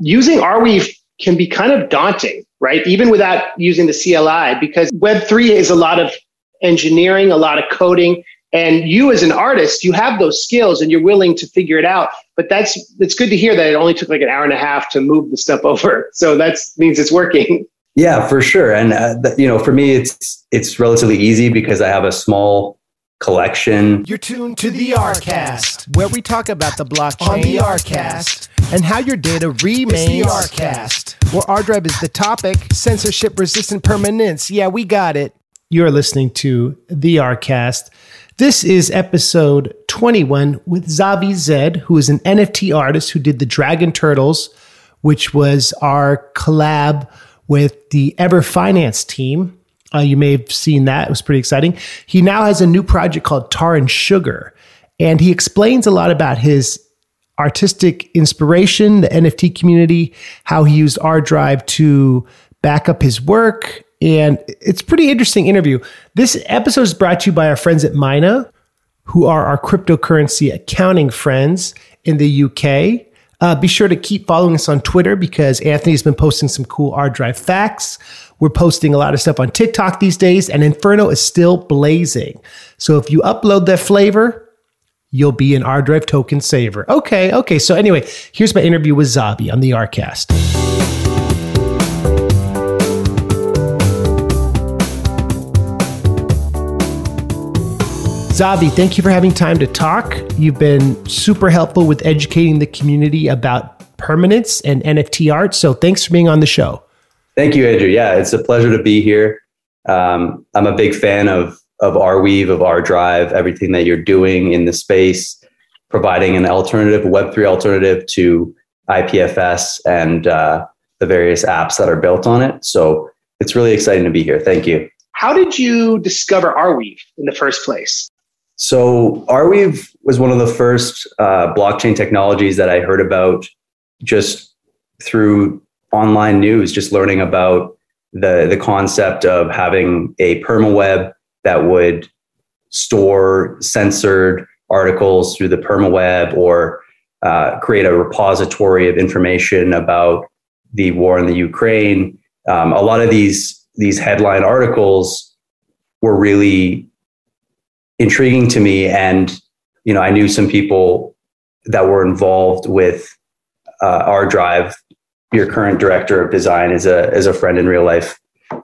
using Arweave can be kind of daunting, right? Even without using the CLI, because Web3 is a lot of engineering, a lot of coding. And you as an artist, you have those skills and you're willing to figure it out. But that's it's good to hear that it only took like an hour and a half to move the stuff over. So that means it's working. Yeah, for sure. And uh, th- you know, for me, it's it's relatively easy because I have a small collection. You're tuned to the ArCast, where we talk about the blockchain on the ArCast and how your data remains the ArCast. Where ArDrive is the topic, censorship resistant permanence. Yeah, we got it. You're listening to the ArCast. This is episode 21 with Xavi Zedd, who is an NFT artist who did the Dragon Turtles, which was our collab with the everFinance team. Uh, you may have seen that. It was pretty exciting. He now has a new project called Tar and Sugar, and he explains a lot about his artistic inspiration, the NFT community, how he used ArDrive to back up his work, and it's pretty interesting interview. This episode is brought to you by our friends at Mina, who are our cryptocurrency accounting friends in the UK. Uh, be sure to keep following us on Twitter because Anthony's been posting some cool ArDrive facts. We're posting a lot of stuff on TikTok these days, and Inferno is still blazing. So if you upload that flavor, you'll be an ArDrive token saver. Okay, okay. So anyway, here's my interview with Xavi on the ArCast. Xavi, thank you for having time to talk. You've been super helpful with educating the community about permanence and NFT art. So thanks for being on the show. Thank you, Andrew. Yeah, it's a pleasure to be here. Um, I'm a big fan of of Arweave, of ArDrive, everything that you're doing in the space, providing an alternative, Web3 alternative to IPFS and uh, the various apps that are built on it. So it's really exciting to be here. Thank you. How did you discover Arweave in the first place? So Arweave was one of the first uh, blockchain technologies that I heard about just through online news, just learning about the the concept of having a permaweb that would store censored articles through the permaweb or uh, create a repository of information about the war in the Ukraine. Um, a lot of these these headline articles were really intriguing to me. And, you know, I knew some people that were involved with uh, R Drive. Your current director of design is a, is a friend in real life.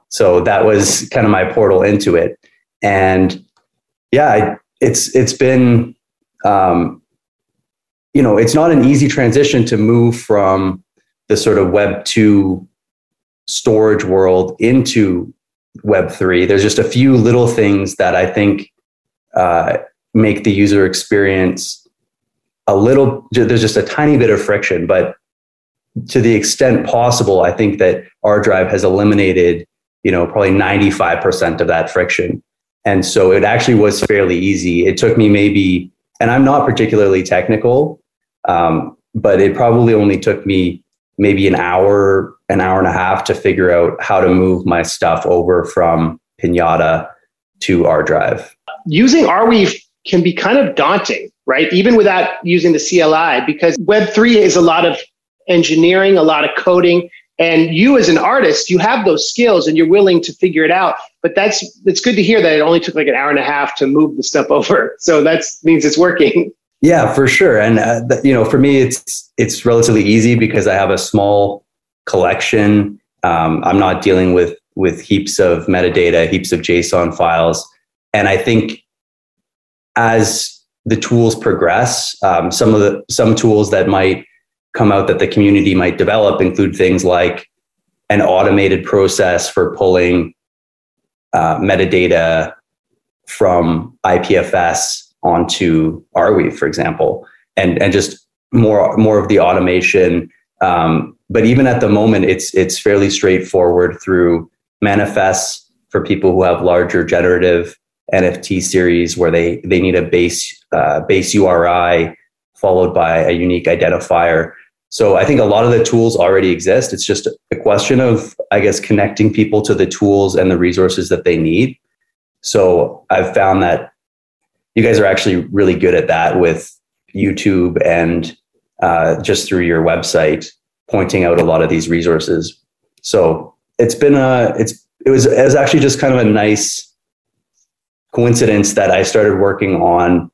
So that was kind of my portal into it. And yeah, it's, it's been, um, you know, it's not an easy transition to move from the sort of web two storage world into web three. There's just a few little things that I think uh, make the user experience a little there's just a tiny bit of friction but to the extent possible i think that ArDrive has eliminated you know probably 95% of that friction and so it actually was fairly easy it took me maybe and i'm not particularly technical um, but it probably only took me maybe an hour an hour and a half to figure out how to move my stuff over from pinata to ArDrive using Arweave can be kind of daunting, right? Even without using the CLI, because Web3 is a lot of engineering, a lot of coding. And you as an artist, you have those skills and you're willing to figure it out. But that's it's good to hear that it only took like an hour and a half to move the stuff over. So that means it's working. Yeah, for sure. And uh, you know, for me, it's it's relatively easy because I have a small collection. Um, I'm not dealing with with heaps of metadata, heaps of JSON files. And I think as the tools progress, um, some of the some tools that might come out that the community might develop include things like an automated process for pulling uh, metadata from IPFS onto Arweave, for example, and and just more more of the automation. Um, but even at the moment, it's it's fairly straightforward through manifests for people who have larger generative NFT series where they they need a base uh, base URI followed by a unique identifier. So I think a lot of the tools already exist. It's just a question of I guess connecting people to the tools and the resources that they need. So I've found that you guys are actually really good at that with YouTube and uh, just through your website. pointing out a lot of these resources. So it's been a it's it was it was actually just kind of a nice coincidence that I started working on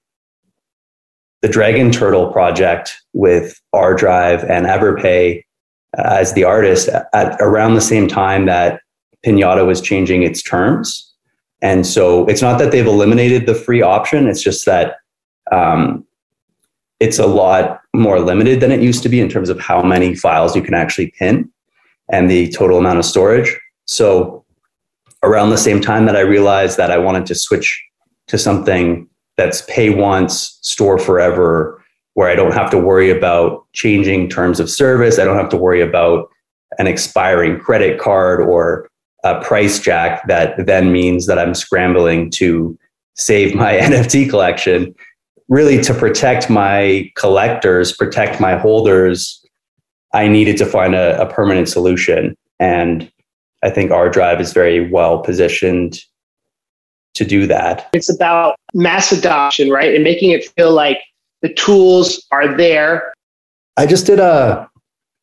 the Dragon Turtle project with ArDrive and Everpay as the artist at around the same time that Pinata was changing its terms. And so it's not that they've eliminated the free option, it's just that um, it's a lot more limited than it used to be in terms of how many files you can actually pin and the total amount of storage. So around the same time that I realized that I wanted to switch to something that's pay once, store forever, where I don't have to worry about changing terms of service. I don't have to worry about an expiring credit card or a price jack that then means that I'm scrambling to save my NFT collection. Really, to protect my collectors, protect my holders, I needed to find a, a permanent solution. And I think ArDrive is very well positioned to do that. It's about mass adoption, right? And making it feel like the tools are there. I just did a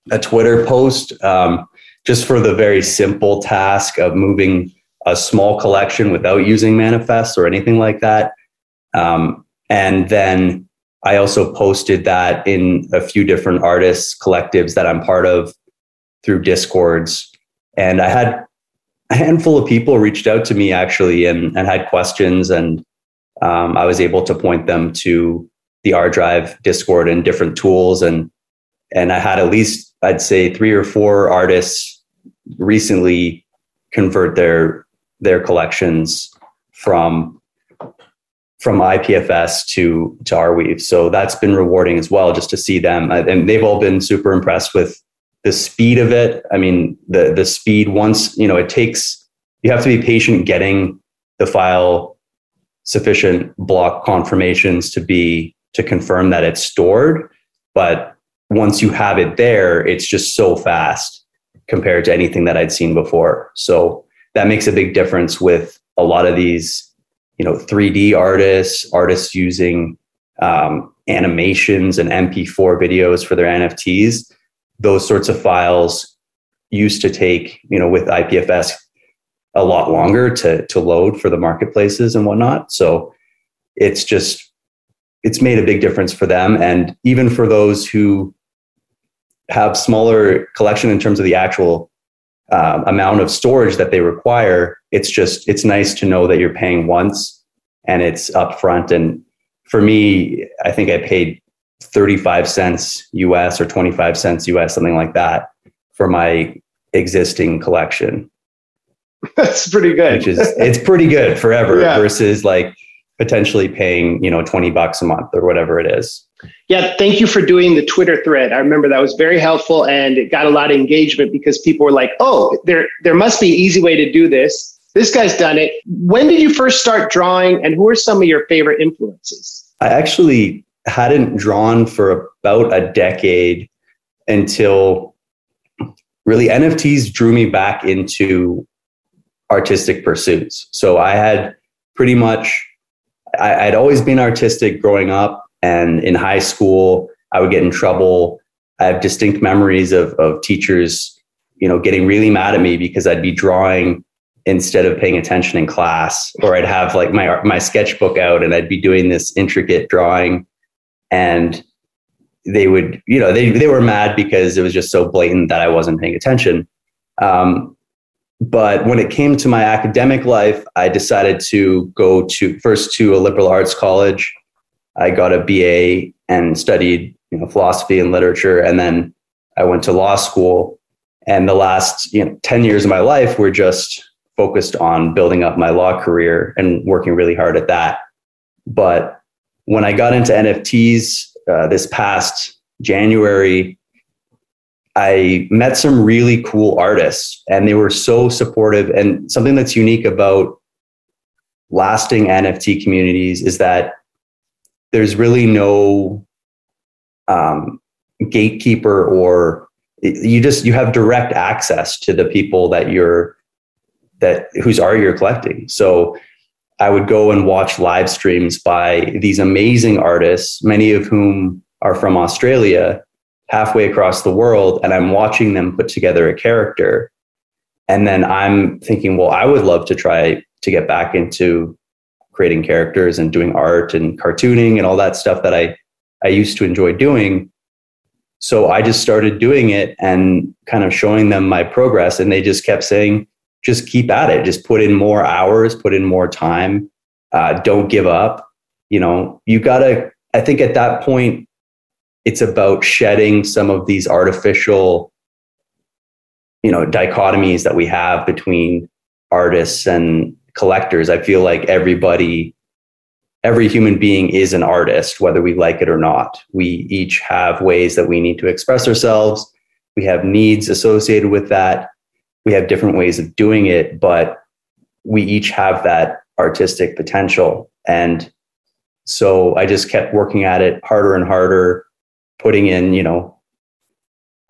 a Twitter post um, just for the very simple task of moving a small collection without using manifests or anything like that. Um, and then I also posted that in a few different artists collectives that I'm part of through discords and I had a handful of people reached out to me actually and, and had questions. And um, I was able to point them to the ArDrive Discord and different tools. And, and I had at least, I'd say, three or four artists recently convert their, their collections from from IPFS to to Arweave. So that's been rewarding as well, just to see them, and they've all been super impressed with the speed of it. I mean, the the speed once you know it takes you have to be patient getting the file sufficient block confirmations to be to confirm that it's stored. But once you have it there, it's just so fast compared to anything that I'd seen before. So that makes a big difference with a lot of these, you know, 3D artists, artists using um, animations and MP4 videos for their NFTs those sorts of files used to take, you know, with IPFS a lot longer to to load for the marketplaces and whatnot. So it's just it's made a big difference for them, and even for those who have smaller collection in terms of the actual uh, amount of storage that they require. It's just it's nice to know that you're paying once and it's upfront. And for me, I think I paid 35 cents US or 25 cents US, something like that, for my existing collection. That's pretty good. Which is it's pretty good forever yeah. versus like potentially paying, you know, 20 bucks a month or whatever it is. Yeah, thank you for doing the Twitter thread. I remember that was very helpful and it got a lot of engagement because people were like, "Oh, there there must be an easy way to do this. This guy's done it." When did you first start drawing and who are some of your favorite influences? I actually hadn't drawn for about a decade until really NFTs drew me back into artistic pursuits. So I had pretty much, I, would always been artistic growing up. And in high school, I would get in trouble. I have distinct memories of, of teachers, you know, getting really mad at me because I'd be drawing instead of paying attention in class, or I'd have like my my sketchbook out and I'd be doing this intricate drawing and they would, you know, they they were mad because it was just so blatant that I wasn't paying attention. Um, but when it came to my academic life, I decided to go to first to a liberal arts college. I got a BA and studied, you know, philosophy and literature, and then I went to law school. And the last you know, 10 years of my life were just focused on building up my law career and working really hard at that. But when I got into NFTs uh, this past January, I met some really cool artists and they were so supportive. And something that's unique about lasting NFT communities is that there's really no um, gatekeeper or you just you have direct access to the people that you're that whose art you're collecting. So I would go and watch live streams by these amazing artists, many of whom are from Australia, halfway across the world and I'm watching them put together a character. And then I'm thinking, well, I would love to try to get back into creating characters and doing art and cartooning and all that stuff that I, I used to enjoy doing. So I just started doing it and kind of showing them my progress. And they just kept saying, just keep at it, just put in more hours, put in more time, uh, don't give up. You know, you got to, I think at that point, it's about shedding some of these artificial you know dichotomies that we have between artists and collectors. I feel like everybody every human being is an artist whether we like it or not. We each have ways that we need to express ourselves. We have needs associated with that we have different ways of doing it but we each have that artistic potential and so i just kept working at it harder and harder putting in, you know,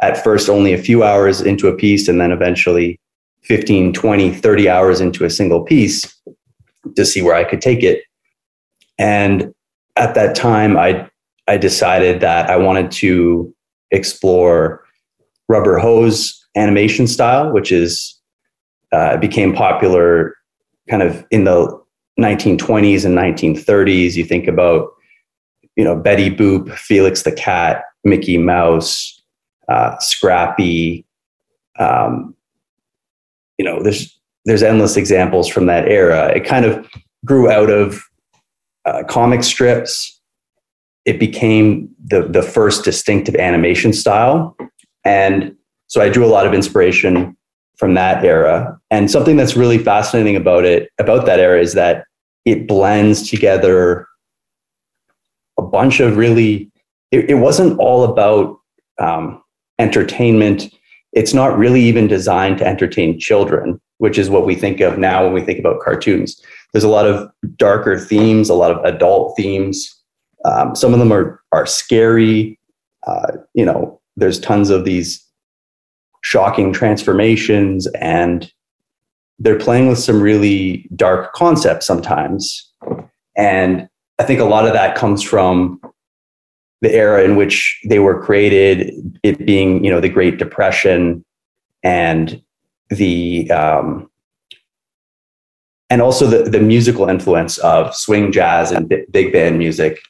at first only a few hours into a piece and then eventually 15, 20, 30 hours into a single piece to see where I could take it. And at that time, I, I decided that I wanted to explore rubber hose animation style, which is uh, became popular kind of in the 1920s and 1930s. You think about you know, Betty Boop, Felix the Cat, Mickey Mouse, uh, Scrappy. Um, you know, there's there's endless examples from that era. It kind of grew out of uh, comic strips. It became the the first distinctive animation style, and so I drew a lot of inspiration from that era. And something that's really fascinating about it about that era is that it blends together a bunch of really, it, it wasn't all about um, entertainment. It's not really even designed to entertain children, which is what we think of now when we think about cartoons. There's a lot of darker themes, a lot of adult themes. Um, some of them are are scary. Uh, you know, there's tons of these shocking transformations, and they're playing with some really dark concepts sometimes. And I think a lot of that comes from the era in which they were created, it being, you know, the Great Depression and the um, and also the, the musical influence of swing jazz and big band music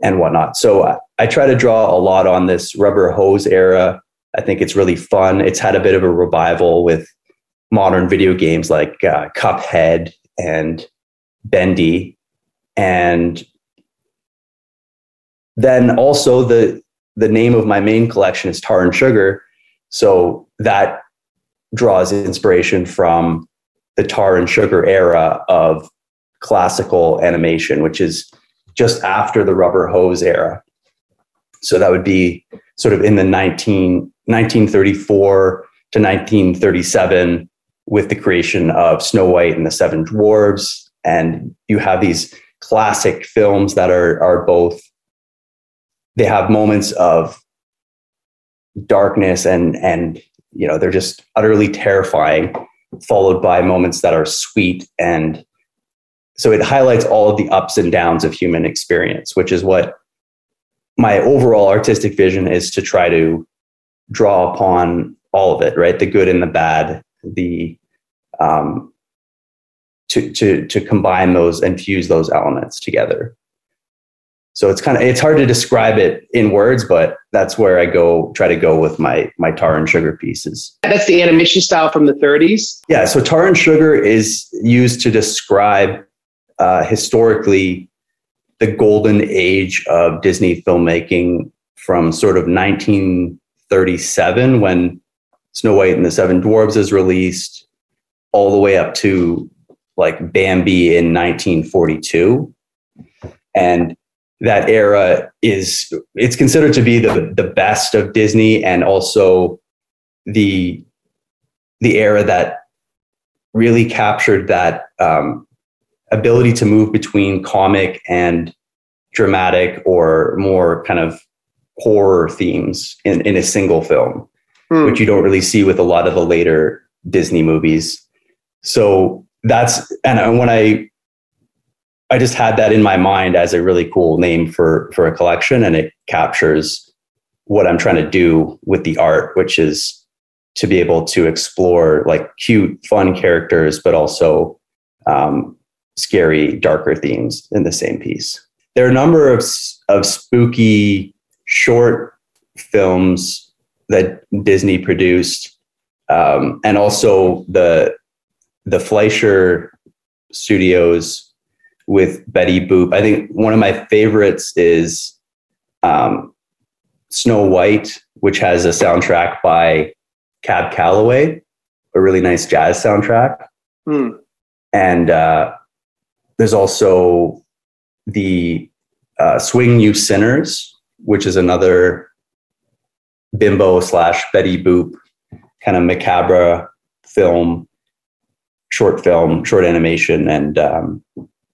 and whatnot. So I, I try to draw a lot on this rubber hose era. I think it's really fun. It's had a bit of a revival with modern video games like uh, Cuphead and Bendy. And then also the the name of my main collection is tar and sugar. So that draws inspiration from the tar and sugar era of classical animation which is just after the rubber hose era. So that would be sort of in the 19, 1934 to 1937 with the creation of snow white and the seven dwarves. And you have these classic films that are are both they have moments of darkness and and you know they're just utterly terrifying followed by moments that are sweet. And so it highlights all of the ups and downs of human experience which is what my overall artistic vision is to try to draw upon all of it right the good and the bad the um, to to to combine those and fuse those elements together. So it's kind of it's hard to describe it in words, but that's where I go try to go with my my tar and sugar pieces. That's the animation style from the 30s. Yeah, so tar and sugar is used to describe uh, historically the golden age of Disney filmmaking from sort of 1937 when Snow White and the Seven Dwarfs is released, all the way up to like Bambi in 1942. And that era is it's considered to be the the best of Disney and also the the era that really captured that um, ability to move between comic and dramatic or more kind of horror themes in, in a single film, hmm. which you don't really see with a lot of the later Disney movies. So that's and when I I just had that in my mind as a really cool name for for a collection, and it captures what I'm trying to do with the art, which is to be able to explore like cute, fun characters, but also um, scary, darker themes in the same piece. There are a number of, of spooky short films that Disney produced, um, and also the the Fleischer Studios with Betty Boop. I think one of my favorites is um, Snow White, which has a soundtrack by Cab Calloway, a really nice jazz soundtrack. Mm. And uh, there's also the uh, Swing You Sinners, which is another bimbo slash Betty Boop kind of macabre film, short film, short animation, and um,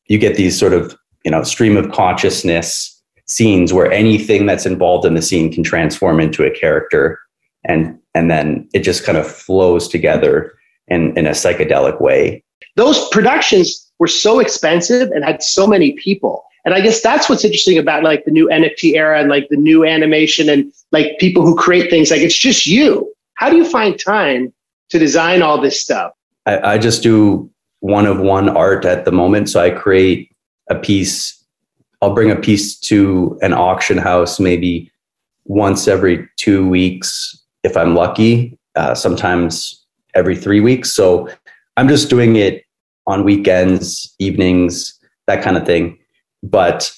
you get these sort of you know stream of consciousness scenes where anything that's involved in the scene can transform into a character. And and then it just kind of flows together in in a psychedelic way. Those productions were so expensive and had so many people and i guess that's what's interesting about like the new nft era and like the new animation and like people who create things like it's just you how do you find time to design all this stuff i, I just do one of one art at the moment so i create a piece I'll bring a piece to an auction house maybe once every two weeks if I'm lucky, uh, sometimes every three weeks. So I'm just doing it on weekends, evenings, that kind of thing. But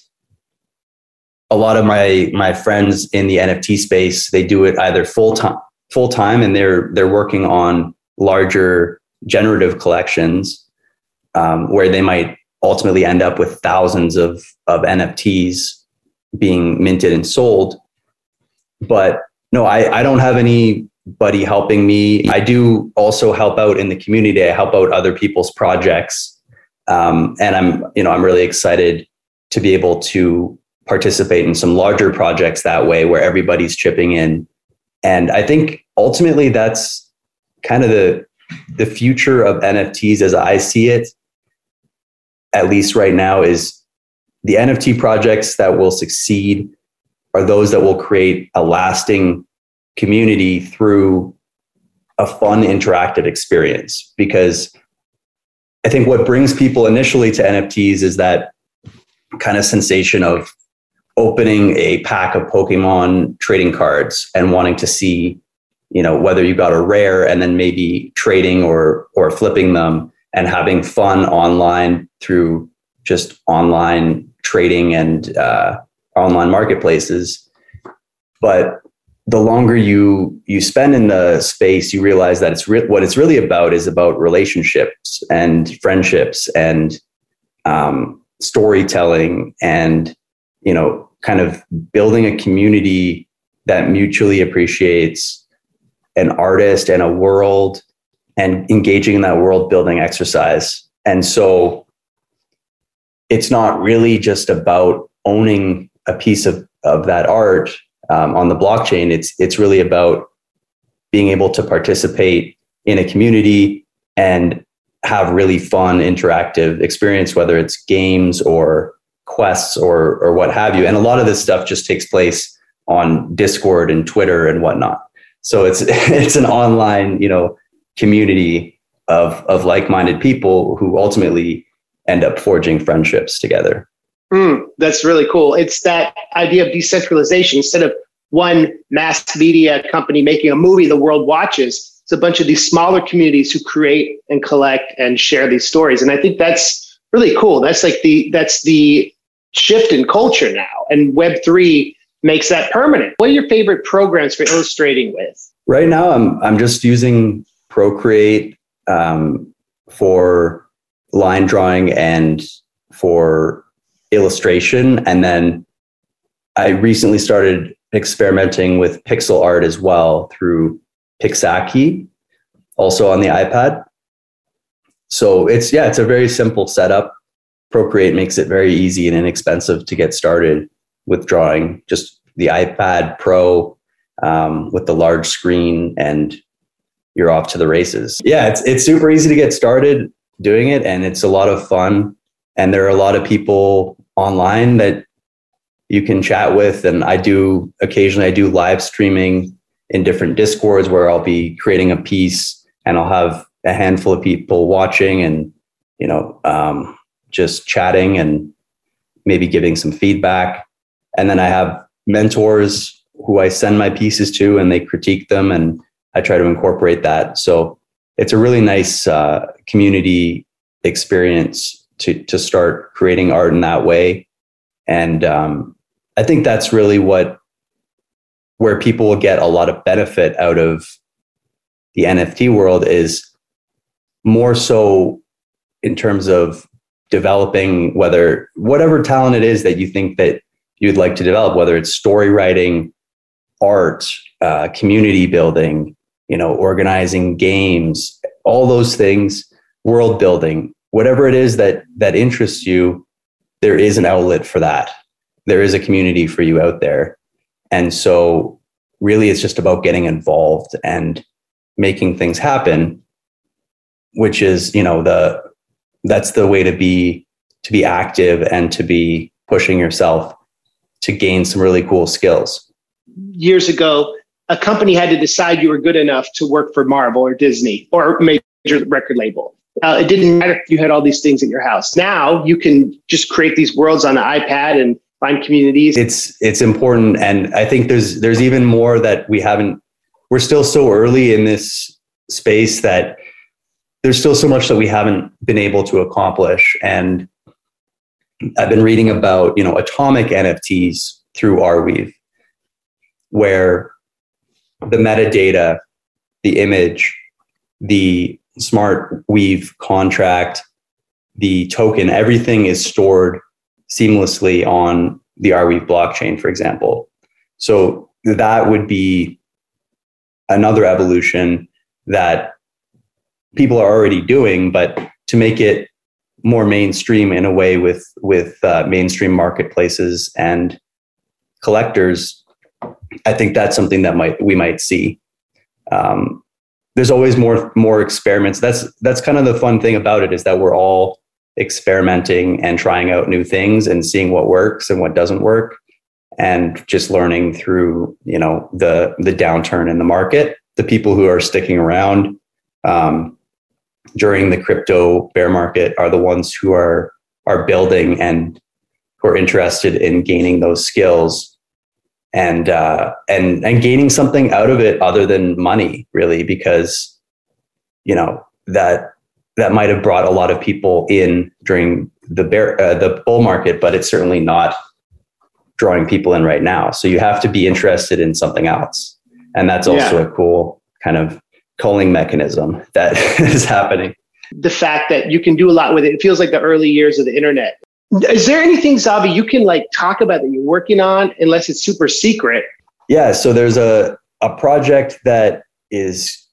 a lot of my my friends in the NFT space, they do it either full time full time and they're they're working on larger generative collections um, where they might ultimately end up with thousands of, of NFTs being minted and sold. But no, I, I don't have anybody helping me. I do also help out in the community. I help out other people's projects. Um, and I'm, you know, I'm really excited to be able to participate in some larger projects that way where everybody's chipping in. And I think ultimately that's kind of the the future of NFTs as I see it at least right now, is the NFT projects that will succeed are those that will create a lasting community through a fun interactive experience. Because I think what brings people initially to NFTs is that kind of sensation of opening a pack of Pokemon trading cards and wanting to see, you know, whether you got a rare and then maybe trading or or flipping them and having fun online through just online trading and uh, online marketplaces. But the longer you you spend in the space, you realize that it's re- what it's really about is about relationships and friendships and um, storytelling and you know kind of building a community that mutually appreciates an artist and a world and engaging in that world building exercise. And so it's not really just about owning a piece of, of that art um, on the blockchain. It's, it's really about being able to participate in a community and have really fun interactive experience, whether it's games or quests or, or what have you. And a lot of this stuff just takes place on Discord and Twitter and whatnot. So it's, it's an online, you know, community of of like-minded people who ultimately end up forging friendships together. Mm, that's really cool. It's that idea of decentralization. Instead of one mass media company making a movie the world watches, it's a bunch of these smaller communities who create and collect and share these stories. And I think that's really cool. That's like the that's the shift in culture now. And Web three makes that permanent. What are your favorite programs for illustrating with? Right now, I'm I'm just using Procreate um, for line drawing and for illustration. And then I recently started experimenting with pixel art as well through Pixaki, also on the iPad. So it's, yeah, it's a very simple setup. Procreate makes it very easy and inexpensive to get started with drawing. Just the iPad Pro um, with the large screen and you're off to the races. Yeah, it's it's super easy to get started doing it and it's a lot of fun and there are a lot of people online that you can chat with. And I do occasionally I do live streaming in different discords where I'll be creating a piece and I'll have a handful of people watching and you know um, just chatting and maybe giving some feedback. And then I have mentors who I send my pieces to and they critique them and I try to incorporate that. So it's a really nice uh, community experience to to start creating art in that way. And um, I think that's really what where people will get a lot of benefit out of the NFT world is more so in terms of developing whether whatever talent it is that you think that you'd like to develop, whether it's story writing, art, uh, community building, you know, organizing games, all those things, world building, whatever it is that that interests you, there is an outlet for that there is a community for you out there. And so really it's just about getting involved and making things happen, which is, you know, the that's the way to be to be active and to be pushing yourself to gain some really cool skills. Years ago, a company had to decide you were good enough to work for Marvel or Disney or major record label. Uh, it didn't matter if you had all these things at your house. Now you can just create these worlds on the iPad and find communities. It's it's important, and I think there's there's even more that we haven't. We're still so early in this space that there's still so much that we haven't been able to accomplish. And I've been reading about you know atomic NFTs through Arweave, where the metadata, the image, the SmartWeave contract, the token, everything is stored seamlessly on the Arweave blockchain, for example. So that would be another evolution that people are already doing, but to make it more mainstream in a way with with uh, mainstream marketplaces and collectors, I think that's something that might we might see. Um, there's always more more experiments. That's that's kind of the fun thing about it is that we're all experimenting and trying out new things and seeing what works and what doesn't work and just learning through you know the the downturn in the market the people who are sticking around um, during the crypto bear market are the ones who are are building and who are interested in gaining those skills and uh, and and gaining something out of it other than money really because you know that that might have brought a lot of people in during the bear uh, the bull market, but it's certainly not drawing people in right now. So you have to be interested in something else, and that's also yeah. a cool kind of culling mechanism that is happening. The fact that you can do a lot with it, it feels like the early years of the internet. Is there anything, Xavi, you can like talk about that you're working on, unless it's super secret? Yeah. So there's a a project that is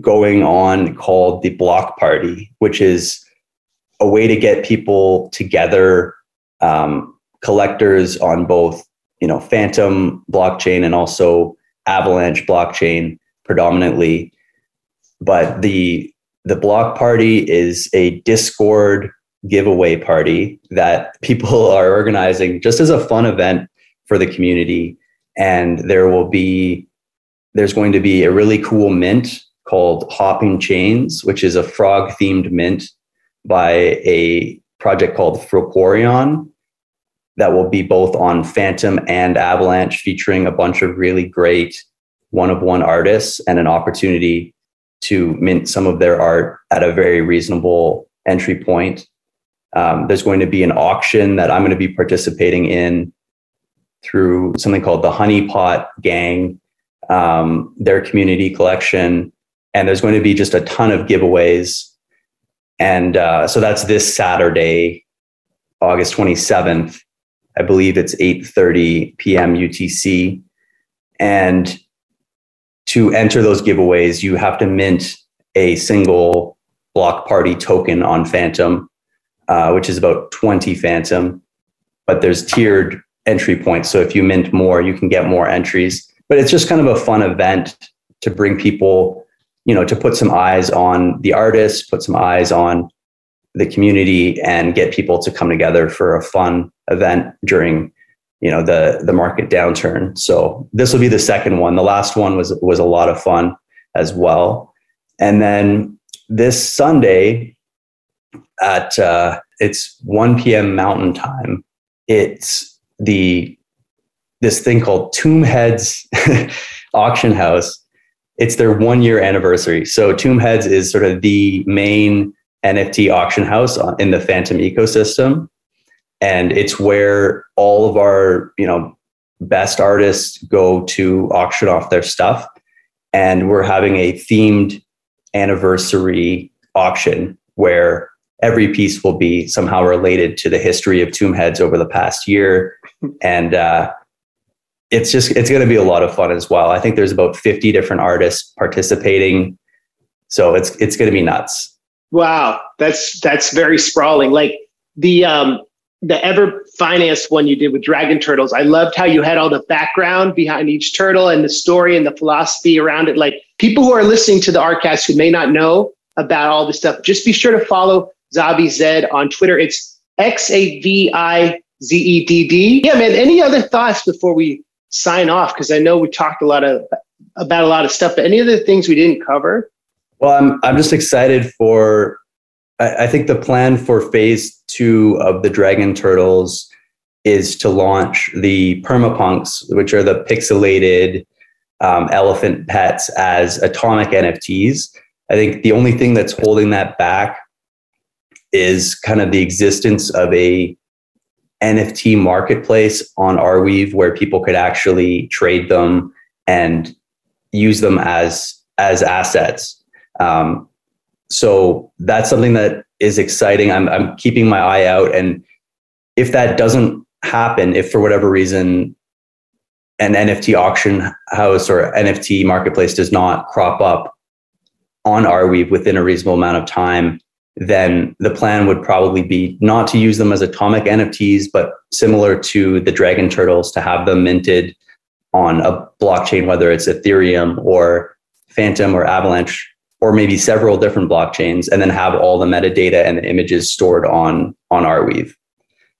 going on called the Block Party, which is a way to get people together, um, collectors on both, you know, Fantom blockchain and also Avalanche blockchain predominantly. But the the Block Party is a Discord giveaway party that people are organizing just as a fun event for the community. And there will be there's going to be a really cool mint called Hopping Chains, which is a frog themed mint by a project called Frocorion that will be both on Fantom and Avalanche, featuring a bunch of really great one of one artists and an opportunity to mint some of their art at a very reasonable entry point. Um, there's going to be an auction that I'm going to be participating in through something called the Honeypot Gang, um, their community collection and there's going to be just a ton of giveaways. And uh, so that's this Saturday, August 27th. I believe it's 8:30 p.m. UTC. And to enter those giveaways, you have to mint a single block party token on Fantom, uh, which is about 20 Fantom. But there's tiered entry points. So if you mint more, you can get more entries. But it's just kind of a fun event to bring people you know to put some eyes on the artists put some eyes on the community and get people to come together for a fun event during you know the the market downturn. So this will be the second one. The last one was was a lot of fun as well. And then this Sunday at uh, it's 1 p.m. Mountain Time. It's the this thing called Tombheads Auction House. It's their one year anniversary. So Tombheads is sort of the main NFT auction house in the Fantom ecosystem, and it's where all of our you know best artists go to auction off their stuff. And we're having a themed anniversary auction where every piece will be somehow related to the history of Tombheads over the past year and uh, it's just it's going to be a lot of fun as well i think there's about 50 different artists participating so it's it's going to be nuts wow that's that's very sprawling like the um the ever financed one you did with dragon turtles i loved how you had all the background behind each turtle and the story and the philosophy around it like people who are listening to the ArCast who may not know about all this stuff just be sure to follow Xavi Zedd on Twitter. It's X A V I Z E D D. Yeah, man. Any other thoughts before we sign off? Because I know we talked a lot of about a lot of stuff, but any other things we didn't cover? Well, I'm I'm just excited for. I, I think the plan for phase two of the Dragon Turtles is to launch the permapunks, which are the pixelated um, elephant pets, as atomic NFTs. I think the only thing that's holding that back is kind of the existence of a NFT marketplace on Arweave where people could actually trade them and use them as as assets. Um, so that's something that is exciting. I'm I'm keeping my eye out, and if that doesn't happen, if for whatever reason an NFT auction house or NFT marketplace does not crop up on Arweave within a reasonable amount of time, then the plan would probably be not to use them as atomic NFTs, but similar to the Dragon Turtles, to have them minted on a blockchain, whether it's Ethereum or Fantom or Avalanche, or maybe several different blockchains, and then have all the metadata and the images stored on on Arweave.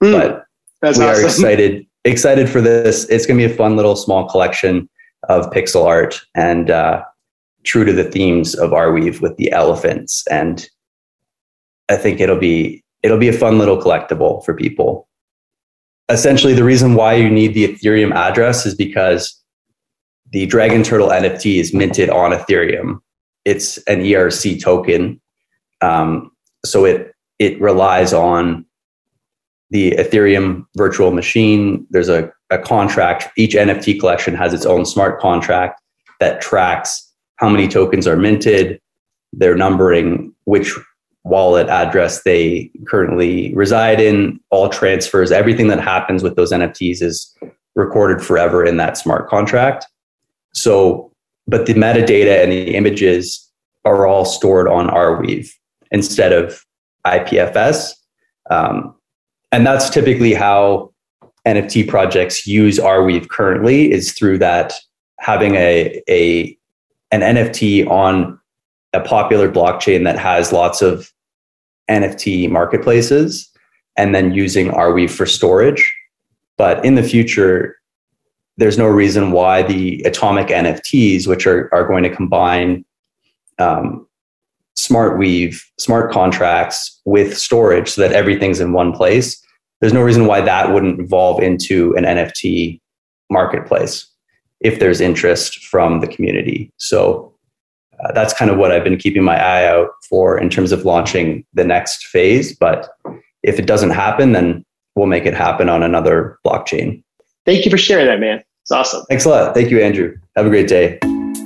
Mm, but we awesome. are excited excited for this. It's going to be a fun little small collection of pixel art and uh, true to the themes of Arweave with the elephants and I think it'll be it'll be a fun little collectible for people. Essentially, the reason why you need the Ethereum address is because the Dragon Turtle NFT is minted on Ethereum. It's an ERC token, um, so it it relies on the Ethereum virtual machine. There's a, a contract. Each NFT collection has its own smart contract that tracks how many tokens are minted, their numbering, which wallet address they currently reside in, all transfers, everything that happens with those NFTs is recorded forever in that smart contract. So, but the metadata and the images are all stored on Arweave instead of IPFS. Um, and that's typically how NFT projects use Arweave currently is through that having a, a an NFT on a popular blockchain that has lots of NFT marketplaces and then using Arweave for storage. But in the future, there's no reason why the atomic NFTs, which are, are going to combine um, SmartWeave, smart contracts with storage so that everything's in one place, there's no reason why that wouldn't evolve into an NFT marketplace if there's interest from the community. So uh, that's kind of what I've been keeping my eye out for in terms of launching the next phase. But if it doesn't happen, then we'll make it happen on another blockchain. Thank you for sharing that, man. It's awesome. Thanks a lot. Thank you, Andrew. Have a great day.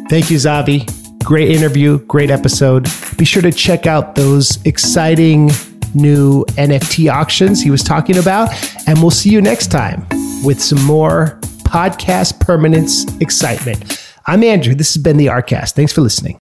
Thank you, Xavi. Great interview, great episode. Be sure to check out those exciting new NFT auctions he was talking about. And we'll see you next time with some more podcast permanence excitement. I'm Andrew. This has been the ArCast. Thanks for listening.